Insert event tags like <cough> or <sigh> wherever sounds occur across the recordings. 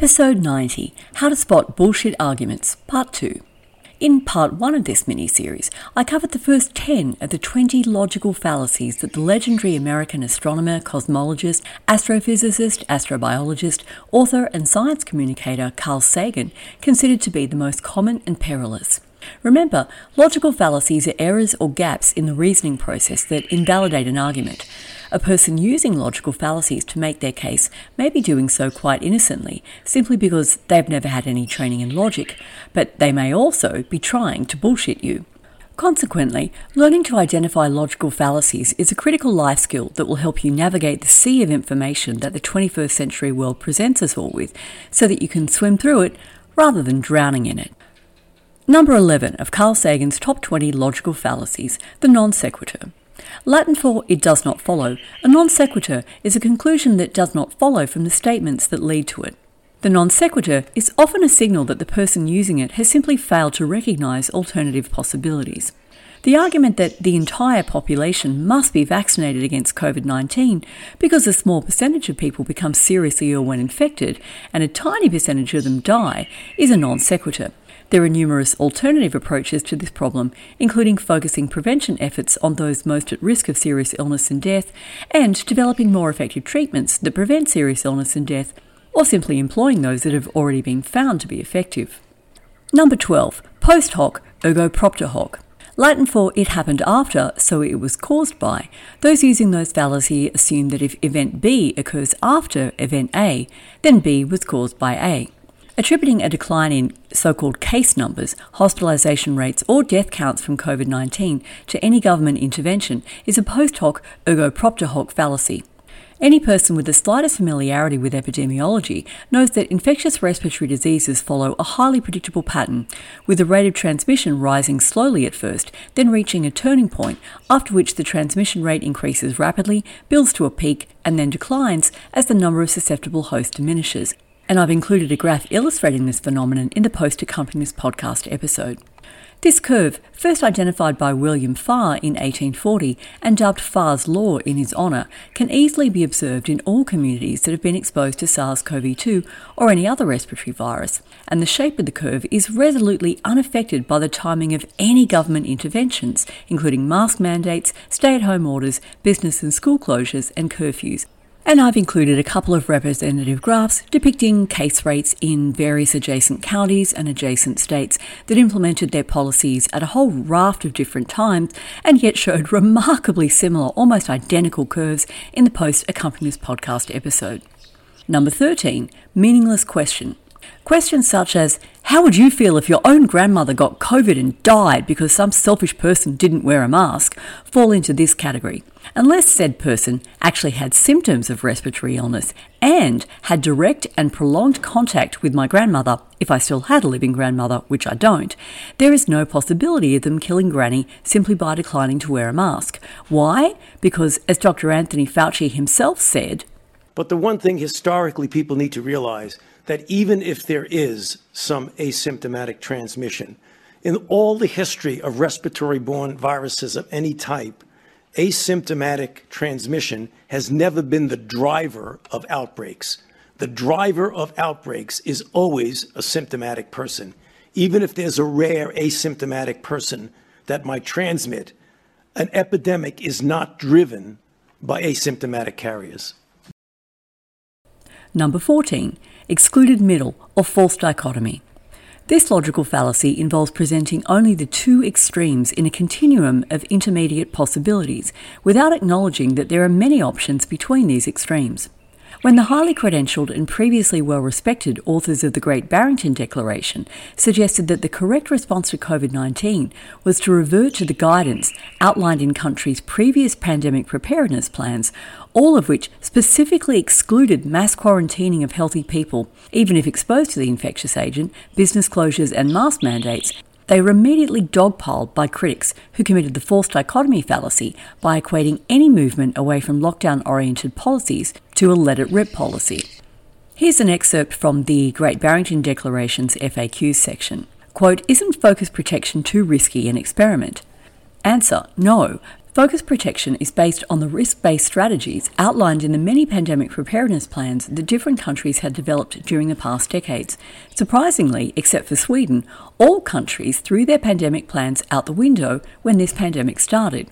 Episode 90 How to Spot Bullshit Arguments, Part 2. In part 1 of this mini series, I covered the first 10 of the 20 logical fallacies that the legendary American astronomer, cosmologist, astrophysicist, astrobiologist, author, and science communicator Carl Sagan considered to be the most common and perilous. Remember, logical fallacies are errors or gaps in the reasoning process that invalidate an argument. A person using logical fallacies to make their case may be doing so quite innocently, simply because they've never had any training in logic, but they may also be trying to bullshit you. Consequently, learning to identify logical fallacies is a critical life skill that will help you navigate the sea of information that the 21st century world presents us all with so that you can swim through it rather than drowning in it. Number 11 of Carl Sagan's top 20 logical fallacies, the non sequitur. Latin for it does not follow, a non sequitur is a conclusion that does not follow from the statements that lead to it. The non sequitur is often a signal that the person using it has simply failed to recognize alternative possibilities. The argument that the entire population must be vaccinated against COVID 19 because a small percentage of people become seriously ill when infected and a tiny percentage of them die is a non sequitur. There are numerous alternative approaches to this problem, including focusing prevention efforts on those most at risk of serious illness and death, and developing more effective treatments that prevent serious illness and death, or simply employing those that have already been found to be effective. Number 12. Post hoc, ergo propter hoc. Latin for it happened after, so it was caused by. Those using those fallacy assume that if event B occurs after event A, then B was caused by A. Attributing a decline in so called case numbers, hospitalisation rates, or death counts from COVID 19 to any government intervention is a post hoc ergo propter hoc fallacy. Any person with the slightest familiarity with epidemiology knows that infectious respiratory diseases follow a highly predictable pattern, with the rate of transmission rising slowly at first, then reaching a turning point, after which the transmission rate increases rapidly, builds to a peak, and then declines as the number of susceptible hosts diminishes and I've included a graph illustrating this phenomenon in the post accompanying this podcast episode. This curve, first identified by William Farr in 1840 and dubbed Farr's Law in his honour, can easily be observed in all communities that have been exposed to SARS CoV 2 or any other respiratory virus, and the shape of the curve is resolutely unaffected by the timing of any government interventions, including mask mandates, stay at home orders, business and school closures, and curfews, and I've included a couple of representative graphs depicting case rates in various adjacent counties and adjacent states that implemented their policies at a whole raft of different times and yet showed <laughs> remarkably similar, almost identical curves in the post accompanying this podcast episode. Number 13, meaningless question. Questions such as, How would you feel if your own grandmother got COVID and died because some selfish person didn't wear a mask? fall into this category. Unless said person actually had symptoms of respiratory illness and had direct and prolonged contact with my grandmother, if I still had a living grandmother, which I don't, there is no possibility of them killing Granny simply by declining to wear a mask. Why? Because, as Dr. Anthony Fauci himself said, But the one thing historically people need to realize that even if there is some asymptomatic transmission, in all the history of respiratory borne viruses of any type, asymptomatic transmission has never been the driver of outbreaks. The driver of outbreaks is always a symptomatic person. Even if there's a rare asymptomatic person that might transmit, an epidemic is not driven by asymptomatic carriers. Number 14 excluded middle, or false dichotomy. This logical fallacy involves presenting only the two extremes in a continuum of intermediate possibilities without acknowledging that there are many options between these extremes. When the highly credentialed and previously well respected authors of the Great Barrington Declaration suggested that the correct response to COVID 19 was to revert to the guidance outlined in countries' previous pandemic preparedness plans, all of which specifically excluded mass quarantining of healthy people, even if exposed to the infectious agent, business closures, and mask mandates, they were immediately dogpiled by critics who committed the false dichotomy fallacy by equating any movement away from lockdown oriented policies to a let it rip policy. Here's an excerpt from the Great Barrington Declaration's FAQs section. Quote, Isn't focus protection too risky an experiment? Answer No, Focus protection is based on the risk based strategies outlined in the many pandemic preparedness plans that different countries had developed during the past decades. Surprisingly, except for Sweden, all countries threw their pandemic plans out the window when this pandemic started.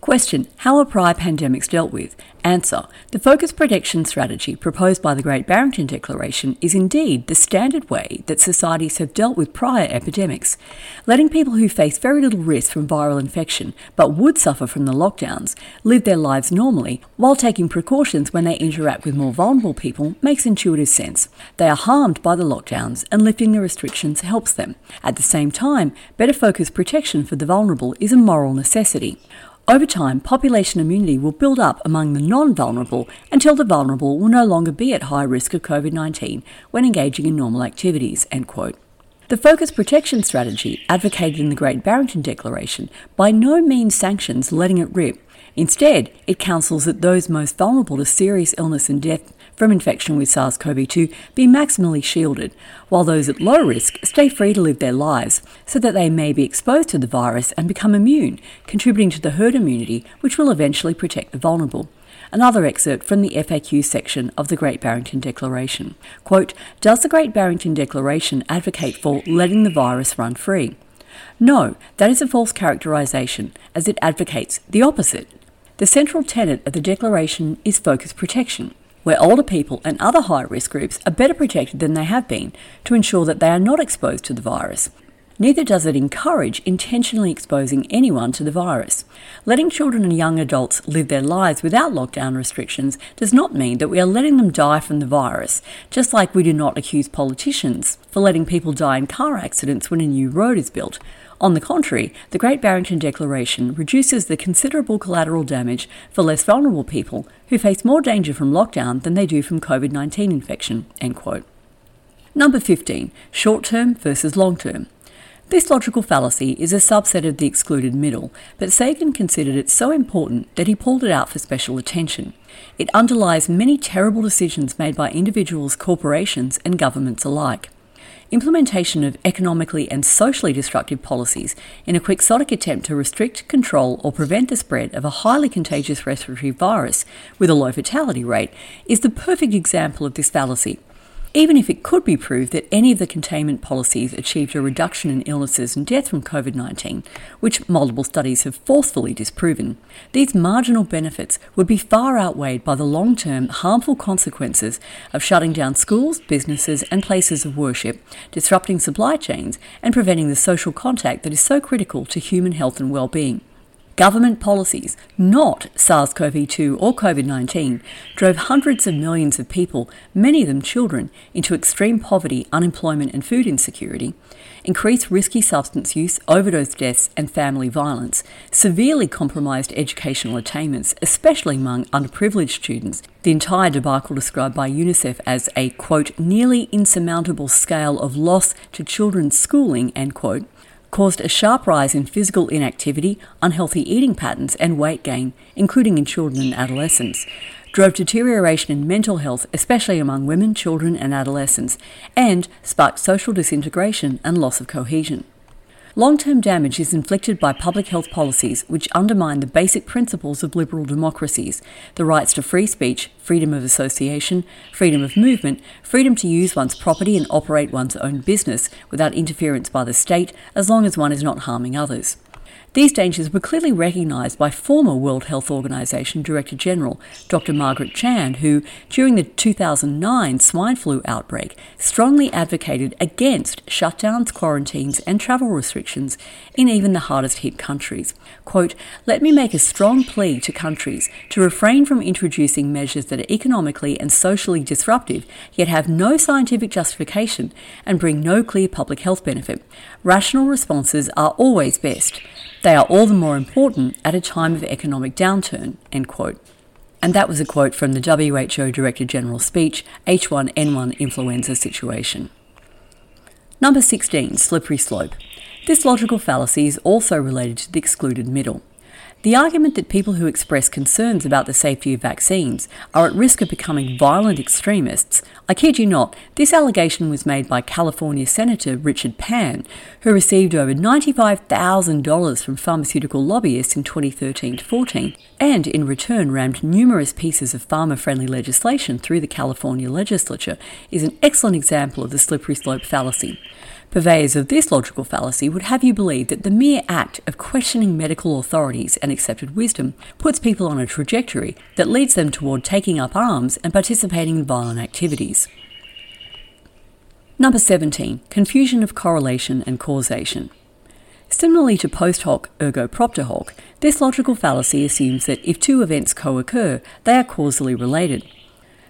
Question How are prior pandemics dealt with? Answer The focus protection strategy proposed by the Great Barrington Declaration is indeed the standard way that societies have dealt with prior epidemics, letting people who face very little risk from viral infection but would suffer from the lockdowns live their lives normally while taking precautions when they interact with more vulnerable people makes intuitive sense. They are harmed by the lockdowns and lifting the restrictions helps them. At the same time, better focus protection for the vulnerable is a moral necessity. Over time, population immunity will build up among the non vulnerable until the vulnerable will no longer be at high risk of COVID 19 when engaging in normal activities. End quote. The focus protection strategy advocated in the Great Barrington Declaration by no means sanctions letting it rip. Instead, it counsels that those most vulnerable to serious illness and death from infection with SARS CoV 2 be maximally shielded, while those at low risk stay free to live their lives so that they may be exposed to the virus and become immune, contributing to the herd immunity which will eventually protect the vulnerable. Another excerpt from the FAQ section of the Great Barrington Declaration. Quote, Does the Great Barrington Declaration advocate for letting the virus run free? No, that is a false characterization, as it advocates the opposite. The central tenet of the Declaration is focus protection where older people and other high risk groups are better protected than they have been to ensure that they are not exposed to the virus. Neither does it encourage intentionally exposing anyone to the virus. Letting children and young adults live their lives without lockdown restrictions does not mean that we are letting them die from the virus, just like we do not accuse politicians for letting people die in car accidents when a new road is built, on the contrary, the Great Barrington Declaration reduces the considerable collateral damage for less vulnerable people who face more danger from lockdown than they do from COVID 19 infection. End quote. Number 15 Short term versus long term. This logical fallacy is a subset of the excluded middle, but Sagan considered it so important that he pulled it out for special attention. It underlies many terrible decisions made by individuals, corporations, and governments alike implementation of economically and socially destructive policies in a quixotic attempt to restrict, control, or prevent the spread of a highly contagious respiratory virus with a low fatality rate is the perfect example of this fallacy even if it could be proved that any of the containment policies achieved a reduction in illnesses and death from COVID 19, which multiple studies have forcefully disproven, these marginal benefits would be far outweighed by the long term harmful consequences of shutting down schools, businesses, and places of worship, disrupting supply chains, and preventing the social contact that is so critical to human health and well being. Government policies, not SARS CoV 2 or COVID 19, drove hundreds of millions of people, many of them children, into extreme poverty, unemployment, and food insecurity, increased risky substance use, overdose deaths, and family violence, severely compromised educational attainments, especially among underprivileged students. The entire debacle described by UNICEF as a, quote, nearly insurmountable scale of loss to children's schooling, end quote, caused a sharp rise in physical inactivity, unhealthy eating patterns, and weight gain, including in children and adolescents, drove deterioration in mental health, especially among women, children, and adolescents, and sparked social disintegration and loss of cohesion. Long term damage is inflicted by public health policies which undermine the basic principles of liberal democracies the rights to free speech, freedom of association, freedom of movement, freedom to use one's property and operate one's own business without interference by the state as long as one is not harming others. These dangers were clearly recognised by former World Health Organization Director General Dr. Margaret Chan, who, during the 2009 swine flu outbreak, strongly advocated against shutdowns, quarantines, and travel restrictions in even the hardest hit countries. Quote, Let me make a strong plea to countries to refrain from introducing measures that are economically and socially disruptive, yet have no scientific justification and bring no clear public health benefit. Rational responses are always best. They are all the more important at a time of economic downturn. End quote. And that was a quote from the WHO Director General's speech, H1N1 influenza situation. Number 16, slippery slope. This logical fallacy is also related to the excluded middle. The argument that people who express concerns about the safety of vaccines are at risk of becoming violent extremists, I kid you not, this allegation was made by California Senator Richard Pan, who received over $95,000 from pharmaceutical lobbyists in 2013 14, and in return rammed numerous pieces of pharma friendly legislation through the California legislature, is an excellent example of the slippery slope fallacy. Purveyors of this logical fallacy would have you believe that the mere act of questioning medical authorities and accepted wisdom puts people on a trajectory that leads them toward taking up arms and participating in violent activities. Number 17. Confusion of correlation and causation. Similarly to post hoc ergo propter hoc, this logical fallacy assumes that if two events co occur, they are causally related.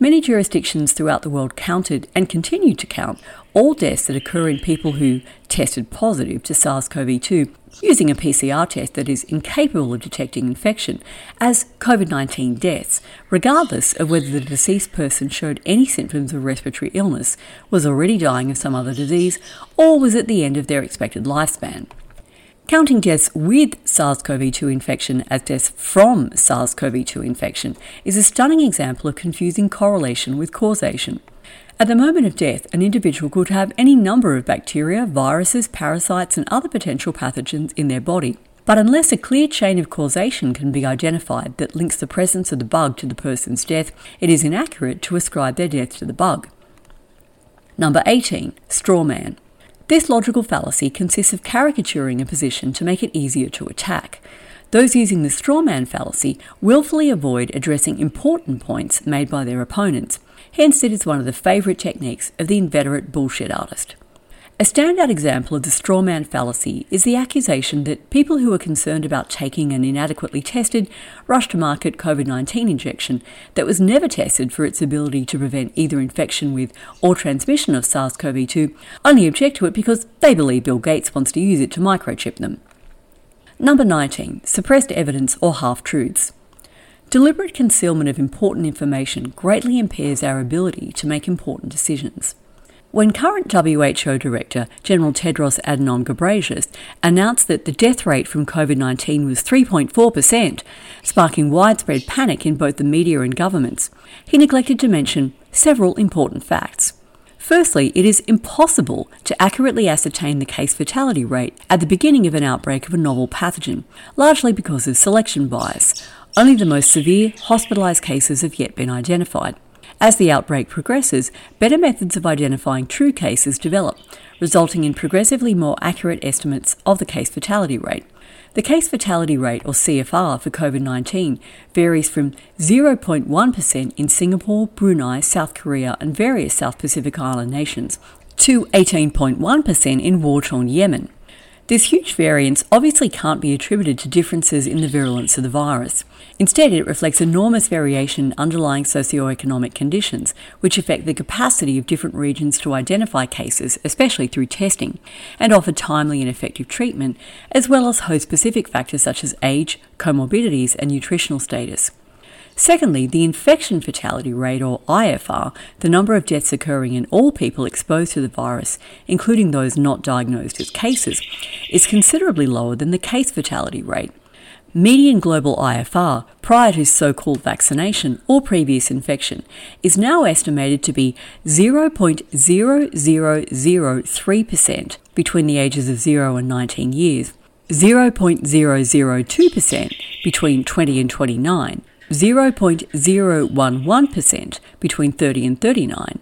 Many jurisdictions throughout the world counted and continue to count all deaths that occur in people who tested positive to SARS CoV 2 using a PCR test that is incapable of detecting infection as COVID 19 deaths, regardless of whether the deceased person showed any symptoms of respiratory illness, was already dying of some other disease, or was at the end of their expected lifespan. Counting deaths with SARS CoV 2 infection as deaths from SARS CoV 2 infection is a stunning example of confusing correlation with causation. At the moment of death, an individual could have any number of bacteria, viruses, parasites, and other potential pathogens in their body. But unless a clear chain of causation can be identified that links the presence of the bug to the person's death, it is inaccurate to ascribe their death to the bug. Number 18. Straw man. This logical fallacy consists of caricaturing a position to make it easier to attack. Those using the straw man fallacy willfully avoid addressing important points made by their opponents. Hence, it is one of the favourite techniques of the inveterate bullshit artist. A standout example of the straw man fallacy is the accusation that people who are concerned about taking an inadequately tested, rush to market COVID 19 injection that was never tested for its ability to prevent either infection with or transmission of SARS CoV 2 only object to it because they believe Bill Gates wants to use it to microchip them. Number 19. Suppressed evidence or half truths. Deliberate concealment of important information greatly impairs our ability to make important decisions. When current WHO Director General Tedros Adhanom Ghebreyesus announced that the death rate from COVID 19 was 3.4%, sparking widespread panic in both the media and governments, he neglected to mention several important facts. Firstly, it is impossible to accurately ascertain the case fatality rate at the beginning of an outbreak of a novel pathogen, largely because of selection bias. Only the most severe hospitalised cases have yet been identified. As the outbreak progresses, better methods of identifying true cases develop, resulting in progressively more accurate estimates of the case fatality rate. The case fatality rate, or CFR, for COVID 19 varies from 0.1% in Singapore, Brunei, South Korea, and various South Pacific Island nations to 18.1% in war torn Yemen. This huge variance obviously can't be attributed to differences in the virulence of the virus. Instead, it reflects enormous variation in underlying socioeconomic conditions, which affect the capacity of different regions to identify cases, especially through testing, and offer timely and effective treatment, as well as host specific factors such as age, comorbidities, and nutritional status. Secondly, the infection fatality rate, or IFR, the number of deaths occurring in all people exposed to the virus, including those not diagnosed as cases, is considerably lower than the case fatality rate. Median global IFR prior to so called vaccination or previous infection is now estimated to be 0.0003% between the ages of 0 and 19 years, 0.002% between 20 and 29, 0.011% between 30 and 39,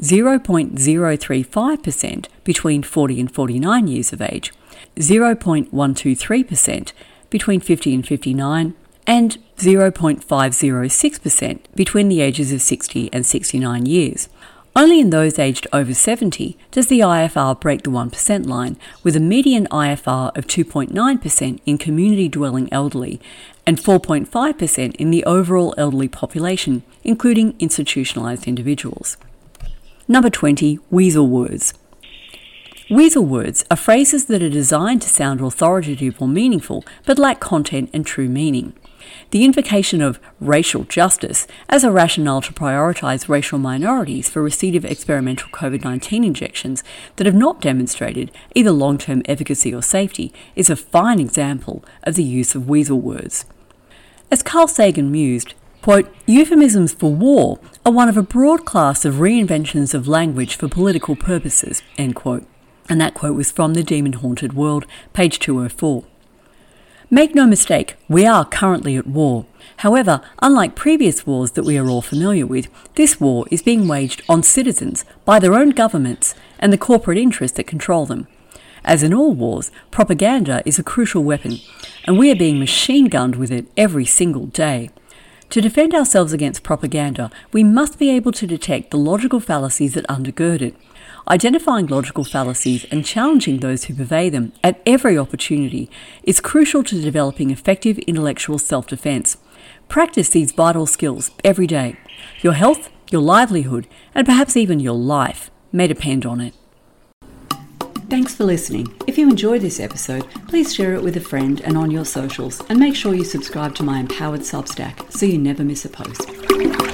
0.035% between 40 and 49 years of age, 0.123% between 50 and 59, and 0.506% between the ages of 60 and 69 years. Only in those aged over 70 does the IFR break the 1% line, with a median IFR of 2.9% in community dwelling elderly and 4.5% in the overall elderly population, including institutionalised individuals. Number 20, weasel words. Weasel words are phrases that are designed to sound authoritative or meaningful but lack content and true meaning. The invocation of racial justice as a rationale to prioritise racial minorities for receipt of experimental COVID 19 injections that have not demonstrated either long term efficacy or safety is a fine example of the use of weasel words. As Carl Sagan mused, quote, euphemisms for war are one of a broad class of reinventions of language for political purposes, end quote. And that quote was from The Demon Haunted World, page 204. Make no mistake, we are currently at war. However, unlike previous wars that we are all familiar with, this war is being waged on citizens by their own governments and the corporate interests that control them. As in all wars, propaganda is a crucial weapon, and we are being machine gunned with it every single day. To defend ourselves against propaganda, we must be able to detect the logical fallacies that undergird it. Identifying logical fallacies and challenging those who purvey them at every opportunity is crucial to developing effective intellectual self defense. Practice these vital skills every day. Your health, your livelihood, and perhaps even your life may depend on it. Thanks for listening. If you enjoyed this episode, please share it with a friend and on your socials, and make sure you subscribe to my empowered Substack so you never miss a post.